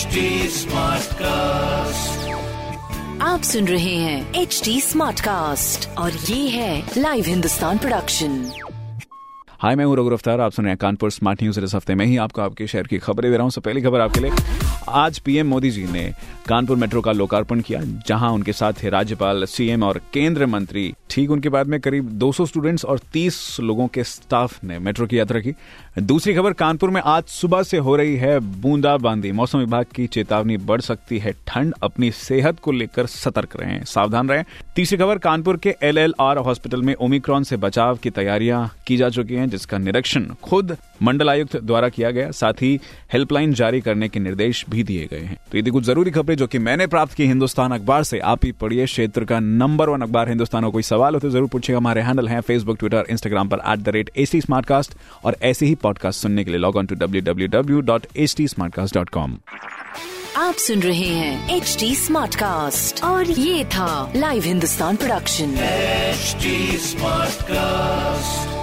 HD cast आप सुन रहे हैं एच डी स्मार्ट कास्ट और ये है लाइव हिंदुस्तान प्रोडक्शन हाय मैं हूँ रघु अफ्तार आप सुन रहे हैं कानपुर स्मार्ट न्यूज़ इस हफ़्ते में ही आपको आपके शहर की खबरें दे रहा हूँ। सबसे पहली खबर आपके लिए आज पीएम मोदी जी ने कानपुर मेट्रो का लोकार्पण किया, जहाँ उनके साथ थे राज्यपाल, सीएम और केंद्र मंत्री। ठीक उनके बाद में करीब 200 स्टूडेंट्स और 30 लोगों के स्टाफ ने मेट्रो की यात्रा की। दूसरी खबर, कानपुर में आज सुबह से हो रही है बूंदाबांदी। मौसम विभाग की चेतावनी बढ़ सकती है। ठंड अपनी सेहत को लेकर सतर्क रहें, सावधान रहें। तीसरी खबर, कानपुर के एलएलआर हॉस्पिटल में ओमिक्रॉन से बचाव की तैयारियाँ की जा चुकी हैं, जिसका निरीक्षण खुद मंडलायुक्त द्वारा किया गया। साथ ही हेल्पलाइन जारी करने के निर्देश भी दिए गए हैं। तो यदि कुछ ज़रूरी खबरें जो कि मैंने प्राप्त की हिंदुस्तान अखबार से। आप ही पढ़िए क्षेत्र का नंबर वन अखबार। हिंदुस्तान हो कोई सवाल हो तो ज़रूर पूछिएगा। हमारे हैंडल हैं फेसबुक ट्विटर इंस्टाग्राम पर at the rate H smartcast और ऐसे ही पॉडकास्ट सुनने के लिए log on to W W W dot H T smartcast dot com आप सुन रहे हैं एच टी स्मार्ट कास्ट और ये था live Hindustan production HD Smartcast.